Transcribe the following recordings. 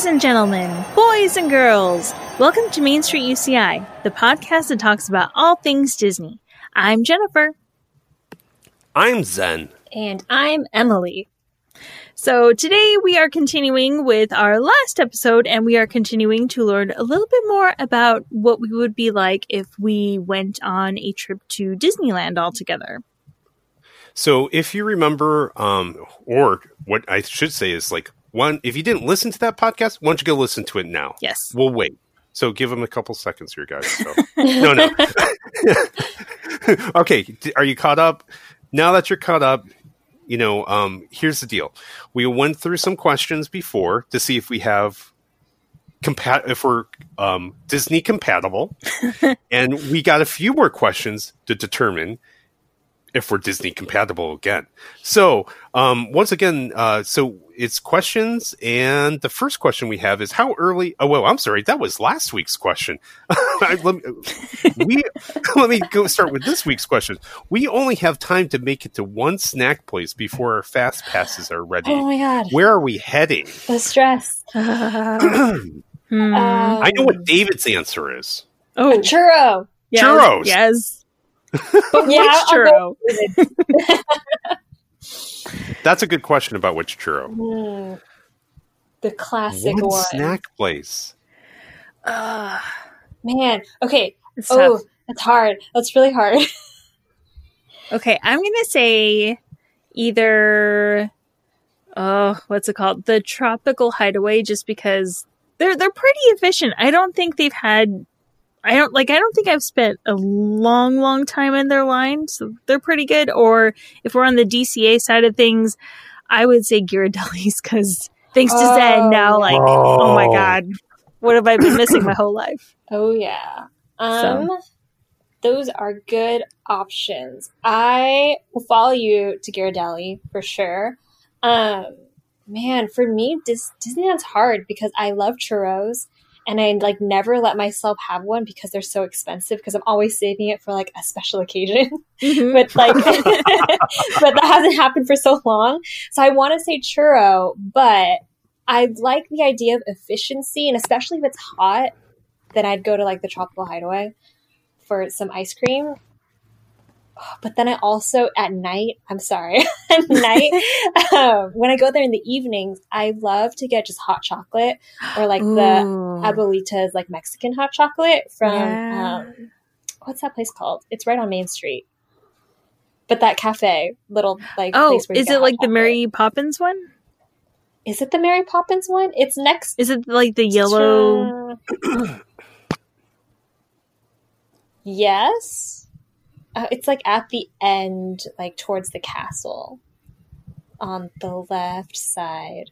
Ladies and gentlemen, boys and girls, welcome to Main Street UCI, the podcast that talks about all things Disney. I'm Jennifer. I'm Zen. And I'm Emily. So today we are continuing with our last episode and we are continuing to learn a little bit more about what we would be like if we went on a trip to Disneyland all together. So if you remember, um, or what I should say is like one, if you didn't listen to that podcast, why don't you go listen to it now? Yes. We'll wait. So give them a couple seconds here, guys. So. no, no. okay. Are you caught up? Now that you're caught up, you know, um, here's the deal. We went through some questions before to see if we have compat if we're um, Disney compatible, and we got a few more questions to determine if we're Disney compatible again. So, um, once again, uh, so it's questions, and the first question we have is how early? Oh, well, I'm sorry, that was last week's question. let me, we let me go start with this week's question. We only have time to make it to one snack place before our fast passes are ready. Oh my god, where are we heading? The stress. hmm. Um, I know what David's answer is. Oh, churro. Yes, Churros. Yes. But Which churro? That's a good question about which churro. Mm, the classic One one. snack place. Uh, Man, okay. it's Oh, tough. that's hard. That's really hard. Okay, I'm gonna say either oh, what's it called? The tropical hideaway, just because they're they're pretty efficient. I don't think they've had I don't like I don't think I've spent a long, long time in their line, so they're pretty good. Or if we're on the DCA side of things, I would say Ghirardelli's because thanks to Zen now, Oh. like oh. my Oh. god, what have I been missing my whole life? Oh yeah. Um those are good options. I will follow you to Ghirardelli for sure. Um man, for me Dis- Disneyland's hard because I love churros and I like never let myself have one because they're so expensive because I'm always saving it for like a special occasion. Mhm. but like but that hasn't happened for so long. So I want to say churro, but I like the idea of efficiency and especially if it's hot, then I'd go to like the tropical hideaway for some ice cream. But then I also at night, I'm sorry, at night, um, when I go there in the evenings, I love to get just hot chocolate or like the Abuelita's like Mexican hot chocolate from Yeah. um, what's that place called? It's right on Main Street. But that cafe, little like Oh, place where you is it like the. Mary Poppins one? Is it the Mary Poppins one? It's next. Is it like the yellow? to- yes. Uh, it's like at the end, like towards the castle, on the left side.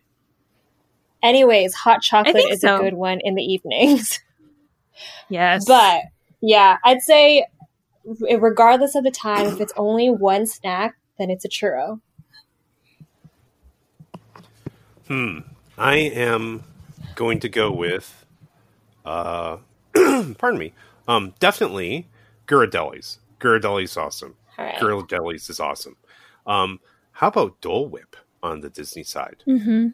Anyways, hot chocolate is so. a good one in the evenings. Yes, But yeah, I'd say regardless of the time, if it's only one snack, then it's a churro. Hmm. I am going to go with, uh, pardon me. Um, definitely Ghirardelli's. Ghirardelli's awesome. All right. Ghirardelli's is awesome. Um, how about Dole Whip on the Disney side? hmm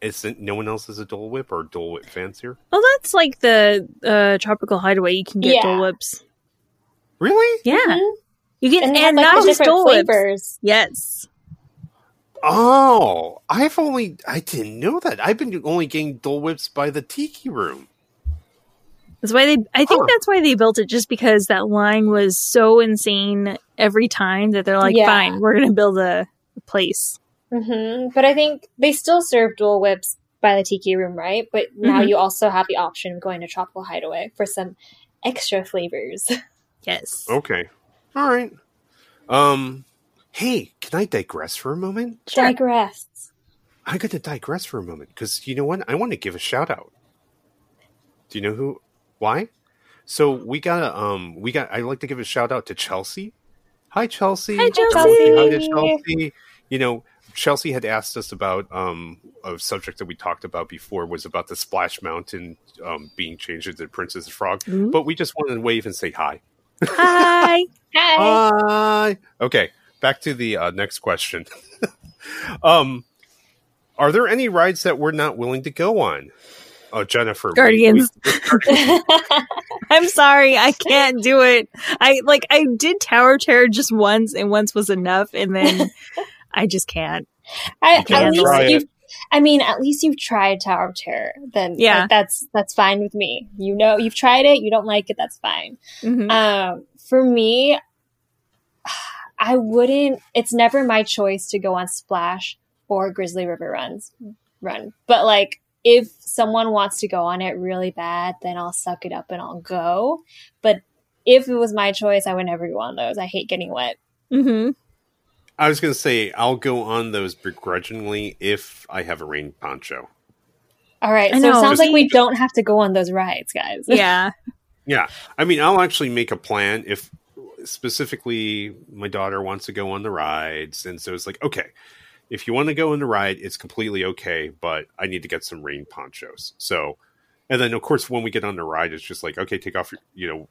Is it, no one else is a Dole Whip or Dole Whip fans here? Well, that's like the uh, tropical hideaway. You can get Yeah. Dole Whips. Really? Yeah, Mhm. you get And and, have like not the just different Dole Whips. flavors. Yes, Oh, I've only I didn't know that. I've been only getting Dole Whips by the Tiki Room. That's why they. I think Huh. that's why they built it, just because that line was so insane every time that they're like, Yeah. "Fine, we're gonna build a, a place." hmm But I think they still serve Dole Whips by the Tiki Room, right? But now Mhm. you also have the option of going to Tropical Hideaway for some extra flavors. Yes. Okay. All right. Um, hey, can I digress for a moment? Digress. I got to digress for a moment because you know what? I want to give a shout out. Do you know who? Why? So we got to um we got. I'd like to give a shout out to Chelsea. Hi, Chelsea. Hi, Chelsea. Hi to Chelsea. Chelsea. You know, Chelsea had asked us about um a subject that we talked about before was about the Splash Mountain um being changed into Princess Frog, Ooh. but we just wanted to wave and say hi. Hi. Hi. Hi. Okay, back to the uh, next question. um, are there any rides that we're not willing to go on? Oh, Jennifer. we- Guardians. we- I'm sorry, I can't do it. I like I did Tower of Terror just once, and once was enough, and then I just can't. I, You can at least try you've. I mean, at least you've tried Tower of Terror. Then Yeah. like, that's that's fine with me. You know, you've tried it. You don't like it. That's fine. Mhm. Um, for me, I wouldn't. It's never my choice to go on Splash or Grizzly River runs run. But like, if someone wants to go on it really bad, then I'll suck it up and I'll go. But if it was my choice, I would never go on those. I hate getting wet. Mhm. I was going to say I'll go on those begrudgingly if I have a rain poncho. All right, I so it know. sounds like we Just- don't have to go on those rides, guys. Yeah. Yeah, I mean, I'll actually make a plan if specifically my daughter wants to go on the rides, and so it's like, okay, if you want to go on the ride, it's completely okay, but I need to get some rain ponchos. So, and then of course when we get on the ride, it's just like, okay, take off your, you know,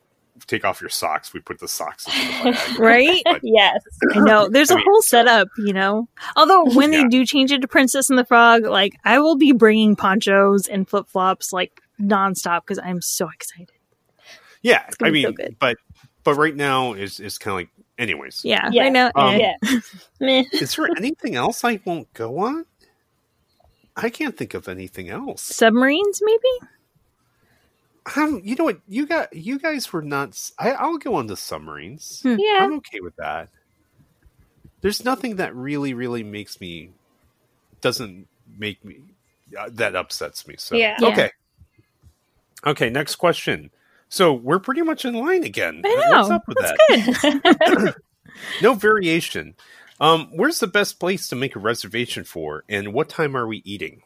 take off your socks. We put the socks into the Right? But yes. I know. There's I a mean, whole setup, you know. Although when Yeah. they do change it to Princess and the Frog, like I will be bringing ponchos and flip flops like nonstop because I'm so excited. yeah, I be so mean, but but right now is is kind of like, anyways. Yeah. Yeah. Right now, Um. Yeah. Is there anything else I won't go on? I can't think of anything else. submarines maybe. Um, you know what? You got you guys were not. I, will go on the submarines. Hmm. Yeah. I'm okay with that. There's nothing that really, really makes me doesn't make me uh, that upsets me. So Yeah. Yeah. okay, okay. Next question. So we're pretty much in line again. I know. What's up with That's that? good. No variation. Um, where's the best place to make a reservation for, and what time are we eating?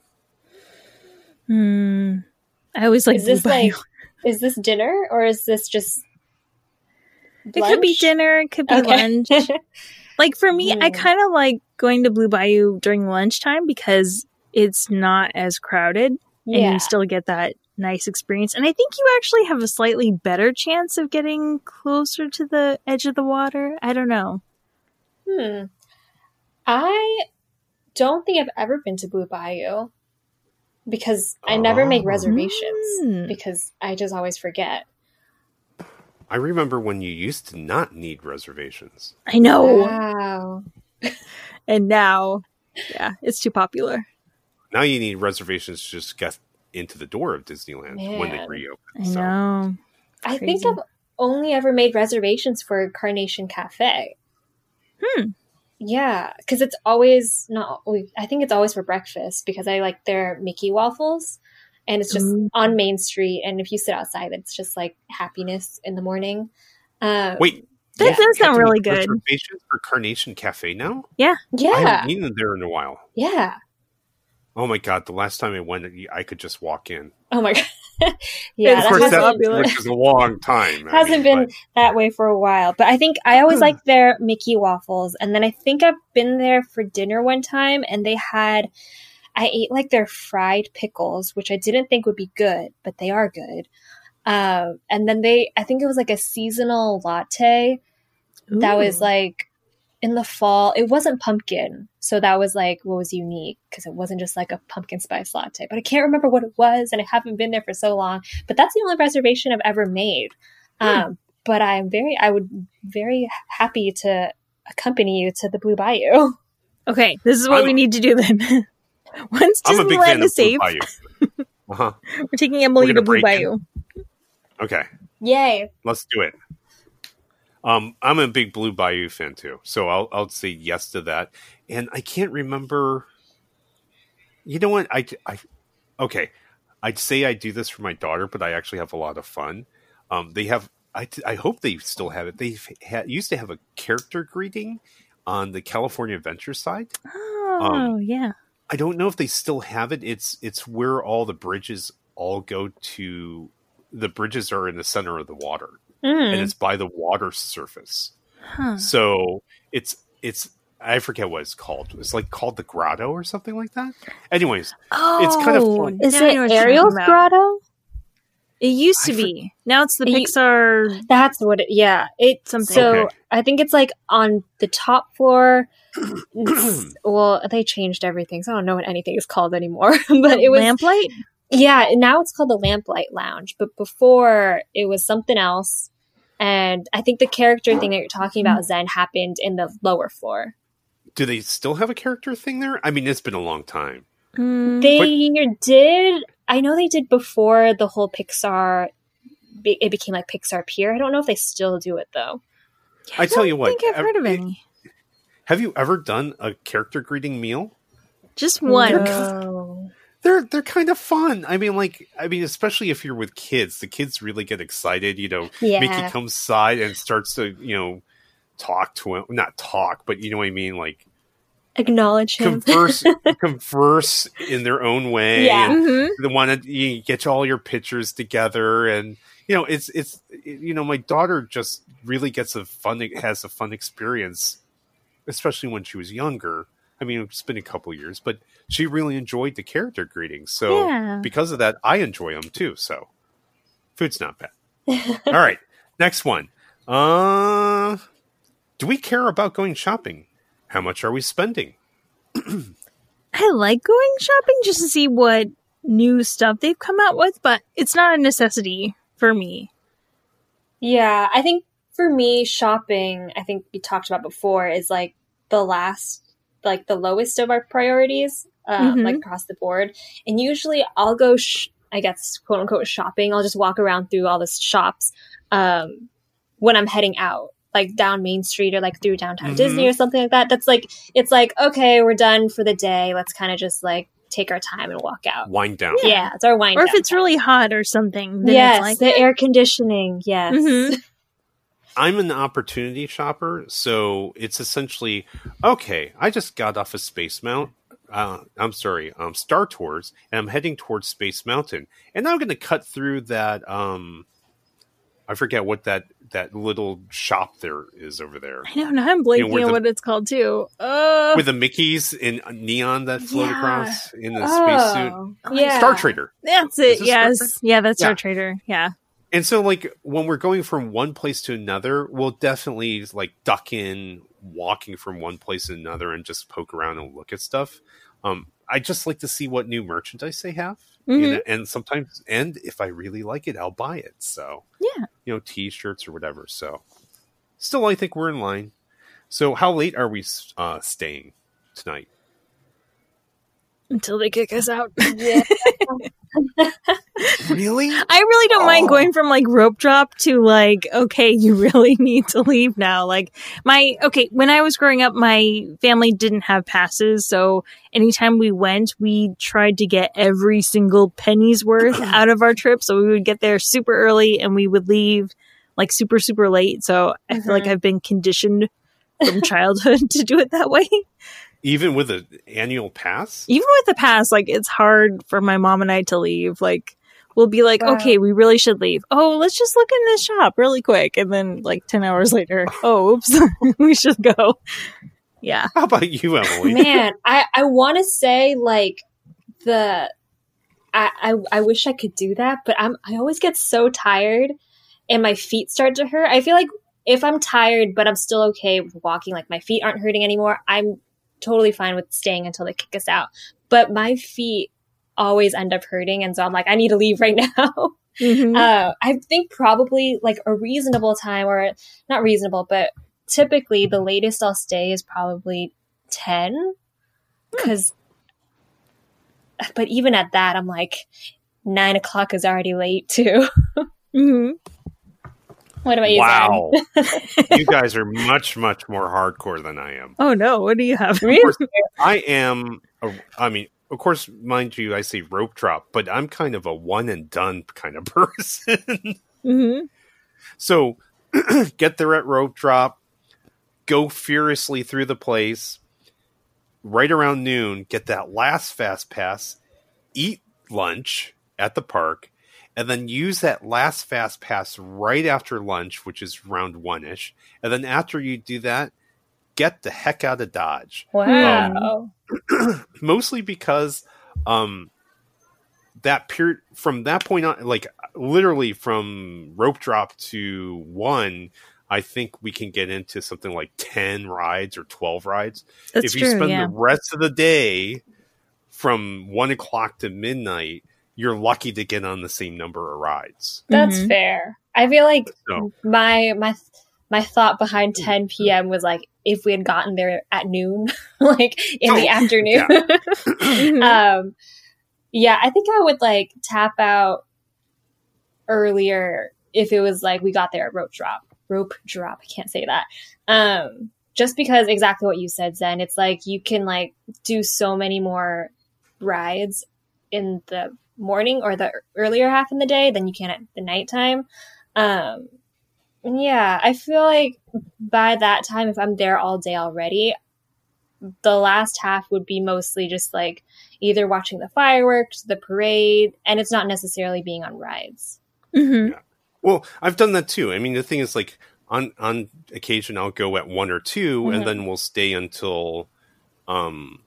Hmm. I always like is this Blue like is this dinner or is this just It could be lunch? dinner. It could be Okay. lunch. Like for me, I Mm. kind of like going to Blue Bayou during lunchtime because it's not as crowded and you still get that nice experience. And I think you actually have a slightly better chance of getting closer to the edge of the water. I don't know. Hmm. I don't think I've ever been to Blue Bayou because I never make reservations Hmm. because I just always forget. I remember when you used to not need reservations. I know. Wow. And now, yeah, it's too popular. Now you need reservations to just get into the door of Disneyland when they Man. reopen. I So, know. I think I've only ever made reservations for Carnation Cafe. Hmm. Yeah, because it's always not. I think it's always for breakfast because I like their Mickey waffles, and it's just Ooh. on Main Street. And if you sit outside, it's just like happiness in the morning. Um, Wait, That Yeah. does sound really good. Reservations for Carnation Cafe now? Yeah, yeah, I haven't eaten there in a while. yeah. Oh my god! The last time I went, I could just walk in. Oh my god. yeah, It's of course, just that, which is a long time. Hasn't mean, been but- that way for a while. But I think I always like their Mickey waffles. And then I think I've been there for dinner one time and they had, I ate like their fried pickles, which I didn't think would be good, but they are good. Um, and then they, I think it was like a seasonal latte that was like in the fall. It wasn't pumpkin. So that was like what was unique because it wasn't just like a pumpkin spice latte. But I can't remember what it was and I haven't been there for so long. But that's the only reservation I've ever made. Hmm. Um, but I'm very, I would very happy to accompany you to the Blue Bayou. Okay, this is what I'm- we need to do then. Once I'm a big fan Disneyland is safe, uh huh. we're taking Emily We're to gonna Blue break in. Bayou. Okay, Yay. let's do it. Um, I'm a big Blue Bayou fan too, so I'll I'll say yes to that. And I can't remember. You know what? I I okay. I'd say I do this for my daughter, but I actually have a lot of fun. Um, they have. I, I hope they still have it. They ha- used to have a character greeting on the California Adventure side. Oh, Um, yeah. I don't know if they still have it. It's it's where all the bridges all go to. The bridges are in the center of the water, and Mm. it's by the water surface. Huh. So it's it's I forget what it's called. It's like called the grotto or something like that. Anyways, Oh, It's kind of fun. Is now it know Ariel's grotto? It used I to for- be. Now it's the Ye- Pixar. That's what it, yeah. It, Something. so Okay. I think it's like on the top floor. Well, they changed everything, so I don't know what anything is called anymore. but it was lamplight. Yeah, now it's called the Lamplight Lounge, but before it was something else. And I think the character thing that you're talking about, Zen, happened in the lower floor. Do they still have a character thing there? I mean, it's been a long time. Mm, They did. I know they did before the whole Pixar. It became like Pixar Pier. I don't know if they still do it though. I tell you I what, think I've ev- heard of any. Have you ever done a character greeting meal? Just one. No. They're they're kind of fun. I mean, like I mean, especially if you're with kids, the kids really get excited. You know, Yeah. Mickey comes side and starts to you know talk to him, not talk, but you know what I mean, like Acknowledge him. converse converse in their own way. Yeah. Mhm. they want to you get all your pictures together and you know it's it's you know my daughter just really gets a fun has a fun experience especially when she was younger i mean it's been a couple years but she really enjoyed the character greetings. So Yeah. because of that i enjoy them too so food's not bad. All right next one. Uh do we care about going shopping? How much are we spending? I like going shopping just to see what new stuff they've come out with, but it's not a necessity for me. Yeah, I think for me, shopping, I think we talked about before, is like the last, like the lowest of our priorities, um, Mhm. like across the board. And usually I'll go, sh- I guess, quote unquote, shopping. I'll just walk around through all the shops um, when I'm heading out, like down Main Street or like through downtown Mhm. Disney or something like that. That's like, it's like, okay, we're done for the day. Let's kind of just like take our time and walk out. wind down Yeah, it's our wind or if it's time. really hot or something, then yes, it's like the air conditioning. Yes. Mhm. I'm an opportunity shopper, so it's essentially okay. I just got off of Space Mount. Uh, I'm sorry, um, Star Tours, and I'm heading towards Space Mountain, and I'm going to cut through that. Um, I forget what that that little shop there is over there I know now I'm blanking where on the- what it's called too. Uh, with the Mickey's in neon that float Yeah. across in the spacesuit. Oh, Oh, yeah. Star Trader. that's it. Yes, yeah, that's Yeah. our trader. Yeah, And so, like, when we're going from one place to another, we'll definitely like duck in, walking from one place to another, and just poke around and look at stuff. Um, I just like to see what new merchandise they have, Mhm. and, and sometimes, and if I really like it, I'll buy it. So, Yeah. you know, T-shirts or whatever. So, still, I think we're in line. So, how late are we uh, staying tonight? until they kick us out. Yeah. Really? I really don't mind Oh. going from like rope drop to like, okay, you really need to leave now. Like my, okay, when I was growing up, my family didn't have passes. So anytime we went, we tried to get every single penny's worth out of our trip. So we would get there super early and we would leave like super, super late. So I feel like Mhm. I've been conditioned from childhood to do it that way. Even with an annual pass? Even with the pass, like it's hard for my mom and I to leave. Like we'll be like, Wow. okay, we really should leave. Oh, let's just look in this shop really quick, and then like ten hours later, oh, oops, we should go. Yeah, How about you, Emily? Man, I, I want to say like the I, I I wish I could do that, but I'm I always get so tired and my feet start to hurt. I feel like if I'm tired but I'm still okay with walking, like my feet aren't hurting anymore, I'm totally fine with staying until they kick us out. But my feet always end up hurting, and so I'm like, I need to leave right now. Mhm. Uh, I think probably like a reasonable time, or not reasonable, but typically the latest I'll stay is probably 10. Because, but even at that, I'm like, nine o'clock is already late too. Mhm. what about you, Wow. you guys are much, much more hardcore than I am. Oh no, what do you have? Zen? Really? I am, a, I mean, of course, mind you, I say rope drop, but I'm kind of a one and done kind of person. hmm so get there at rope drop, go furiously through the place. Right around noon, get that last fast pass, eat lunch at the park, and then use that last fast pass right after lunch, which is round one ish. And then after you do that, get the heck out of Dodge. Wow. Mostly because um that period from that point on like literally from rope drop to one I think we can get into something like 10 rides or 12 rides. That's if you true. spend Yeah. the rest of the day from one o'clock to midnight you're lucky to get on the same number of rides. That's Mhm. fair. I feel like So my my my thought behind 10 p.m. was like if we had gotten there at noon, like in the Oh, afternoon. Mhm. um, yeah, I think I would like tap out earlier if it was like we got there at rope drop. Rope drop. I can't say that. Um, just because exactly what you said, Zen. It's like you can like do so many more rides in the morning or the earlier half in the day than you can at the nighttime. Um, yeah, I feel like by that time, if I'm there all day already, the last half would be mostly just like either watching the fireworks, the parade, and it's not necessarily being on rides. Mhm. Well, I've done that too. I mean, the thing is, like on on occasion, I'll go at one or 2 Mhm. and then we'll stay until, um,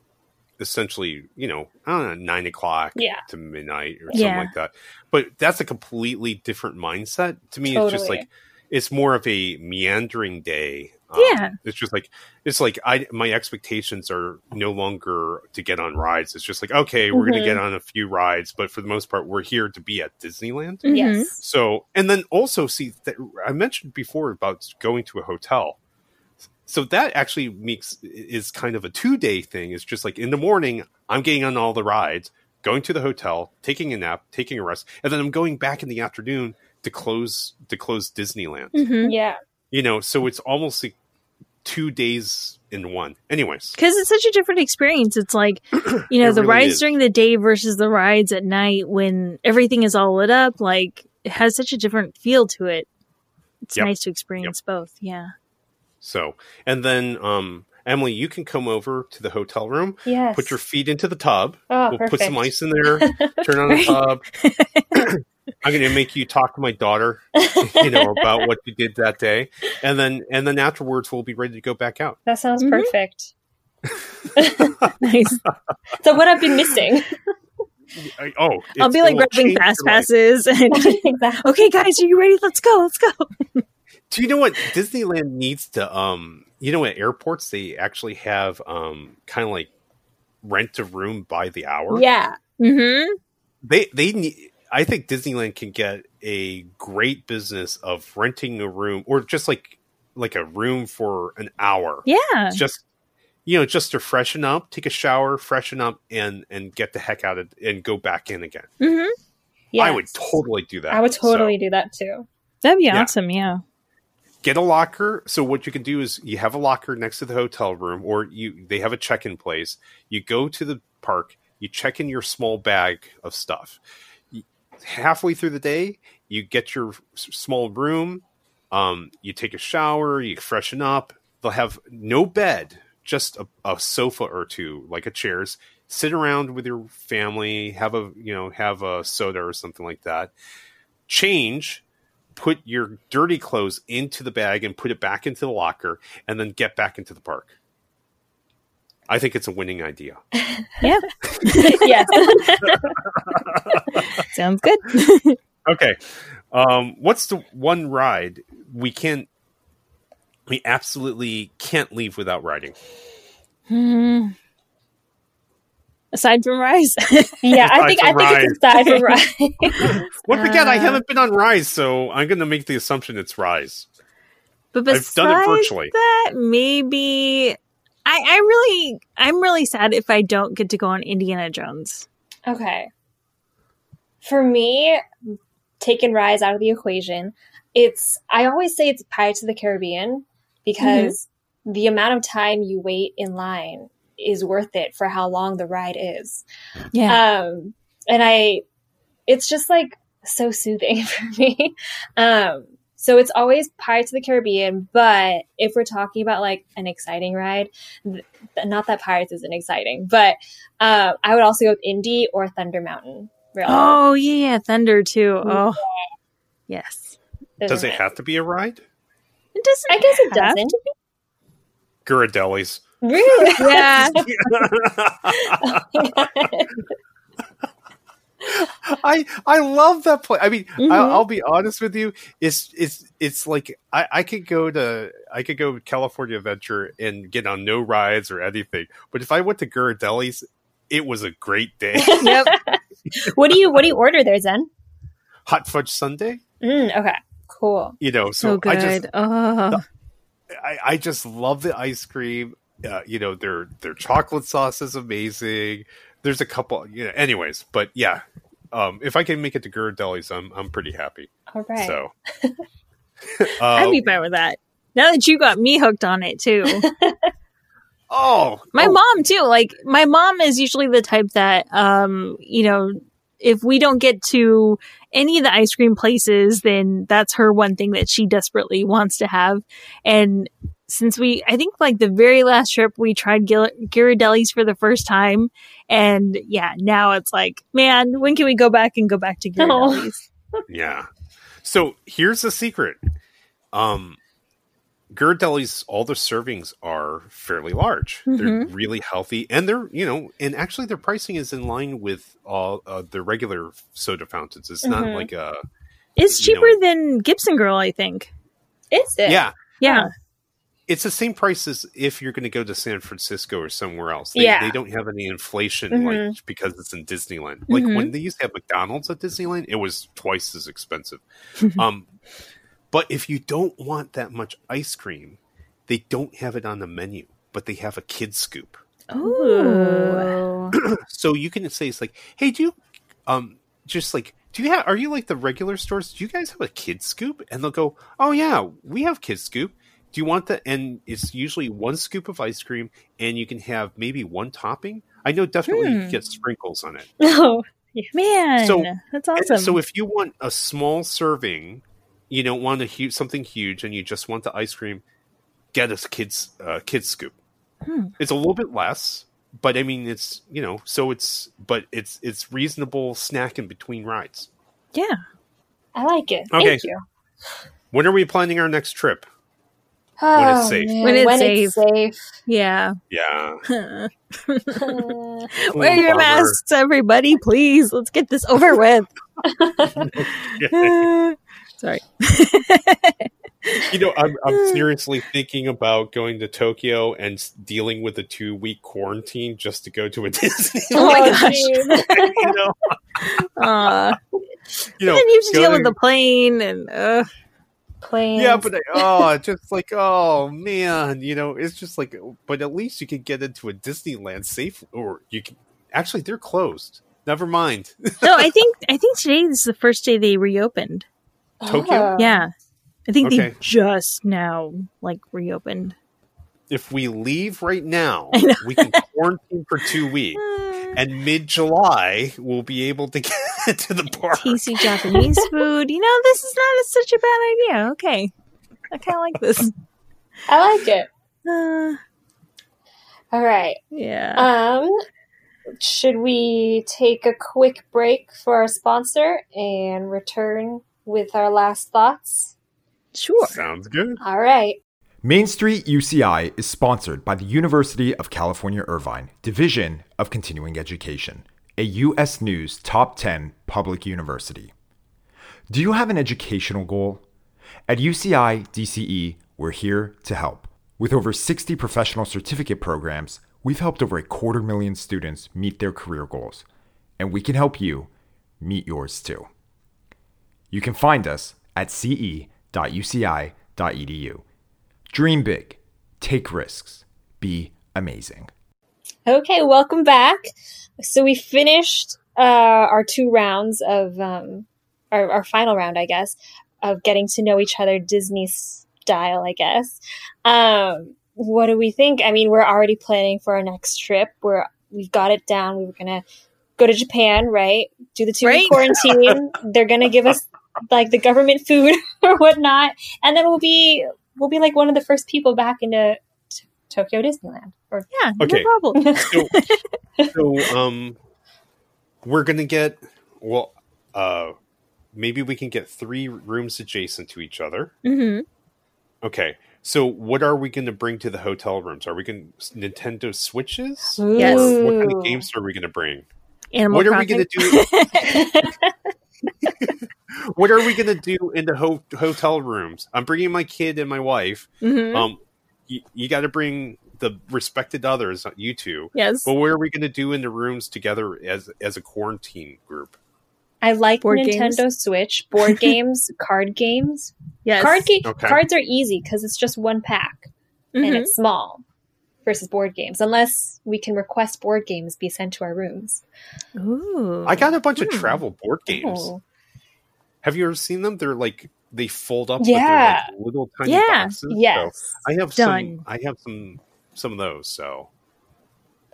essentially, you know, I don't know, nine o'clock Yeah. to midnight or something Yeah. like that. But that's a completely different mindset to me. It's just like it's more of a meandering day. Um, Yeah. it's just like it's like I my expectations are no longer to get on rides. It's just like okay, we're Mhm. gonna get on a few rides, but for the most part, we're here to be at Disneyland. Mhm. Yes. So, and then also see that I mentioned before about going to a hotel. So that actually makes is kind of a two day thing. It's just like in the morning, I'm getting on all the rides, going to the hotel, taking a nap, taking a rest, and then I'm going back in the afternoon to close to close Disneyland. Mhm. Yeah. You know, so it's almost like two days in one. Anyways, Because it's such a different experience. It's like, you know, the really rides is. during the day versus the rides at night when everything is all lit up. Like, it has such a different feel to it. It's Yep. nice to experience both. Yeah. so and then um Emily, you can come over to the hotel room, Yes. put your feet into the tub. oh, we'll perfect. put some ice in there, turn on the tub. I'm going to make you talk to my daughter, you know, about what you did that day, and then and then afterwards we'll be ready to go back out. That sounds Mhm. perfect. Nice. So what I've been missing. I- oh, I'll be like will grabbing fast passes. And exactly. okay, guys, are you ready? Let's go. Let's go. Do you know what Disneyland needs to? Um, you know, at airports they actually have um kind of like rent a room by the hour. Yeah. Mm-hmm. they they need. I think Disneyland can get a great business of renting a room or just like like a room for an hour. Yeah. just you know just to freshen up take a shower freshen up and and get the heck out of and go back in again Mm-hmm. i would totally do that I would totally So, do that too. That'd be Yeah. awesome. Yeah. get a locker so what you can do is you have a locker next to the hotel room or you they have a check-in place you go to the park you check in your small bag of stuff Y- halfway through the day you get your small room um, you take a shower you freshen up. They'll have no bed just a, a sofa or two like a chairs. Sit around with your family have a you know have a soda or something like that. Change put your dirty clothes into the bag and put it back into the locker and then get back into the park i think it's a winning idea yeah. yeah. Sounds good. okay um what's the one ride we can't we absolutely can't leave without riding Hmm. Aside from Rise. yeah, I think I from think it's aside from Rise. once again i Uh, haven't been on rise so i'm gonna make the assumption it's rise But besides I've done it virtually. that, maybe I, I really, I'm really sad if I don't get to go on Indiana Jones. Okay. For me, taking Rise out of the equation, it's I always say it's Pirates of the Caribbean because the amount of time you wait in line is worth it for how long the ride is. Yeah. Um and I it's just like so soothing for me. Um so it's always Pirates of the Caribbean, but if we're talking about like an exciting ride, th- not that Pirates isn't exciting, but uh, I would also go with Indy or Thunder Mountain. Really. oh yeah, yeah, Thunder too. Oh, yes. Those does it have to be a ride It doesn't. I guess it doesn't. Ghirardelli's Really? Yeah. I I love that place. I mean, Mhm. I, I'll be honest with you. It's it's it's like I, I could go to I could go to California Adventure and get on no rides or anything. But if I went to Ghirardelli's, it was a great day. Yep. what do you what do you order there, Zen? Hot fudge sundae. Mm, okay, cool. You know, so, So good. I just oh. I, I just love the ice cream. Uh, you know, their their chocolate sauce is amazing. There's a couple, you know. Anyways, but yeah, um, if I can make it to Ghirardelli's, I'm I'm pretty happy. All right. So, I'd uh, be fine with that. Now that you got me hooked on it too. oh, My oh, mom too. Like my mom is usually the type that um, you know, if we don't get to any of the ice cream places, then that's her one thing that she desperately wants to have. And since we, I think like the very last trip we tried Gil- Ghirardelli's for the first time, and yeah, now it's like, man, when can we go back and go back to Ghirardelli's? Yeah. So here's the secret. Um Ghirardelli's all the servings are fairly large. They're really healthy, and they're you know, and actually their pricing is in line with all uh, the regular soda fountains. It's not Mhm. like a It's You know- cheaper than Gibson Girl, I think. Is it? yeah. Yeah. It's the same price as if you're going to go to San Francisco or somewhere else. They, Yeah. they don't have any inflation Mhm. like because it's in Disneyland. Like Mhm. when they used to have McDonald's at Disneyland, it was twice as expensive. um, but if you don't want that much ice cream, they don't have it on the menu, but they have a kid scoop. Ooh. So you can say it's like, hey, do you um just like do you have are you like the regular stores? Do you guys have a kid scoop? And they'll go, Oh yeah, we have kid scoop. Do you want that? And it's usually one scoop of ice cream, and you can have maybe one topping. I know definitely you Hmm. can get sprinkles on it. No. Man, So- that's awesome. So if you want a small serving, you don't want a huge something huge, and you just want the ice cream, get a kids uh, kids scoop. Hmm. It's a little bit less, but I mean it's you know so it's but it's it's reasonable snack in between rides. yeah. I like it. Okay. Thank you. When are we planning our next trip? Oh, it's safe. man, When it's when safe. it's safe. Yeah. Yeah, Wear your masks, everybody, please. Let's get this over with. Sorry. You know, I'm. I'm seriously thinking about going to Tokyo and dealing with a two week quarantine just to go to a Disney. Oh my gosh. you know, Uh, you know, then you have to deal with the plane and uh, Planes. Yeah, but oh, just like oh man, you know, it's just like, but at least you can get into a Disneyland safe, or you can. Actually, they're closed. Never mind. no, I think I think today is the first day they reopened. Tokyo? Yeah, I think they just now like reopened. If we leave right now, we can quarantine for two weeks, and mid July we'll be able to get to the park. Tasty Japanese food. You know, this is not a, such a bad idea. Okay, I kind of like this. I like it. Uh, All right. yeah. Um, should we take a quick break for our sponsor and return with our last thoughts? sure. Sounds good. All right. Main Street UCI is sponsored by the University of California Irvine, Division of Continuing Education, a U.S. News Top 10 public university. Do you have an educational goal? At UCI DCE, we're here to help. With over 60 professional certificate programs, we've helped over a quarter million students meet their career goals, and we can help you meet yours too. You can find us at ce.uci.edu. Dream big, take risks, be amazing. Okay, welcome back. So we finished uh, our two rounds of um, our, our final round, I guess, of getting to know each other Disney style, I guess. Um, what do we think? I mean, we're already planning for our next trip. We're we've got it down. We were gonna go to Japan, right? Do the two week Right. quarantine. They're gonna give us like the government food or whatnot, and then we'll be we'll be like one of the first people back into t- Tokyo Disneyland. Or Yeah. Okay. No problem. So, so um, we're gonna get well. Uh, maybe we can get three rooms adjacent to each other. hmm Okay. So, what are we going to bring to the hotel rooms? Are we going to Nintendo Switches? Yes. Or what kind of games are we going to bring? Animal what are we going to do? what are we going to do in the ho- hotel rooms? I'm bringing my kid and my wife. Mhm. Um, you, you got to bring the respected others, you two. Yes. But what are we going to do in the rooms together as as a quarantine group? I like Board Nintendo games? Switch, board games, card games. yes. Card ga- Okay. cards are easy because it's just one pack and Mhm. it's small versus board games. Unless we can request board games be sent to our rooms. Ooh. I got a bunch of Hmm. travel board games. Oh. Have you ever seen them? They're like they fold up. Yeah. But they're like little tiny Yeah. boxes. Yes, So I have Done. some. I have some. Some of those. So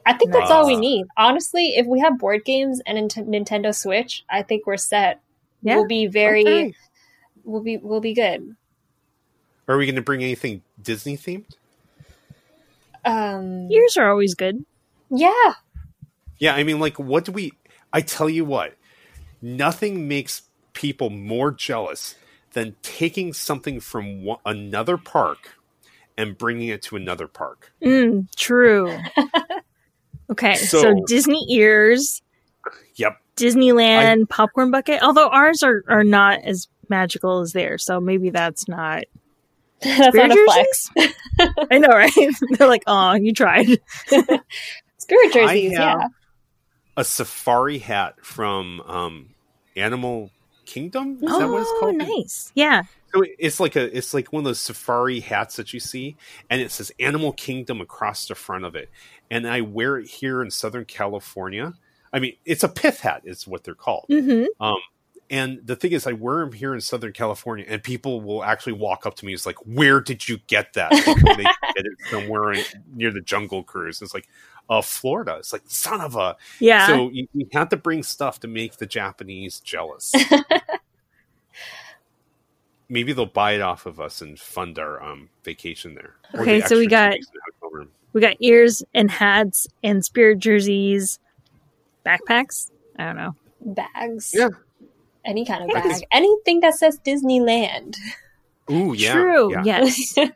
I think that's all we need. Honestly, if we have board games and a Nint- Nintendo Switch, I think we're set. Yeah. We'll be very. Okay. We'll be. We'll be good. Are we going to bring anything Disney themed? Um. Ears are always good. Yeah. Yeah, I mean, like, what do we? I tell you what, nothing makes people more jealous than taking something from one, another park and bringing it to another park. Mm, true. okay, so, So- Disney ears, Yep. Disneyland popcorn bucket. Although ours are are not as magical as theirs, so maybe that's not. That's not a flex. I know, right? They're like, "Oh, you tried." Spirit jerseys. Yeah. A safari hat from um, Animal Kingdom. Is that what it's oh, called? nice. Yeah. So it's like a it's like one of those safari hats that you see, and it says Animal Kingdom across the front of it. And I wear it here in Southern California. I mean, it's a pith hat, is what they're called. hmm Um, and the thing is, I wear them here in Southern California, and people will actually walk up to me. It's like, "Where did you get that?" Thinking they get it somewhere in, near the Jungle Cruise. It's like, "Uh, Florida." It's like, "Son of a." Yeah. So you, you have to bring stuff to make the Japanese jealous. Maybe they'll buy it off of us and fund our um, vacation there. Okay, the so we got- weeks in the hotel room. we got ears and hats and spirit jerseys, backpacks. I don't know. Bags. Yeah. Any kind of Like bag. Anything that says Disneyland. Ooh, yeah, True. yeah. Yes.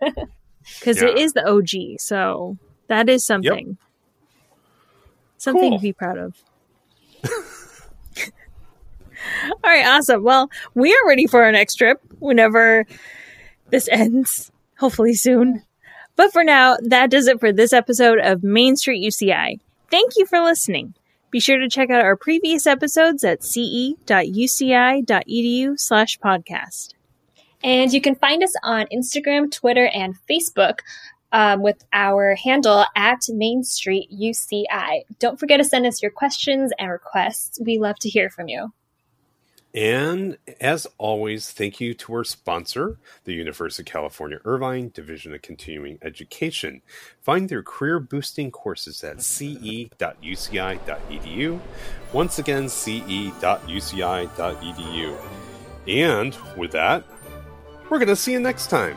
Because it Yeah. is the OG, so that is something. Something Cool. to be proud of. All right, awesome. Well, we are ready for our next trip whenever this ends, hopefully soon. But for now, that does it for this episode of Main Street UCI. Thank you for listening. Be sure to check out our previous episodes at ce.uci.edu slash podcast. And you can find us on Instagram, Twitter, and Facebook um, with our handle at Main Street UCI. Don't forget to send us your questions and requests. We love to hear from you. And as always, thank you to our sponsor, the University of California Irvine Division of Continuing Education. Find their career boosting courses at ce.uci.edu. Once again, ce.uci.edu. And with that, we're going to see you next time.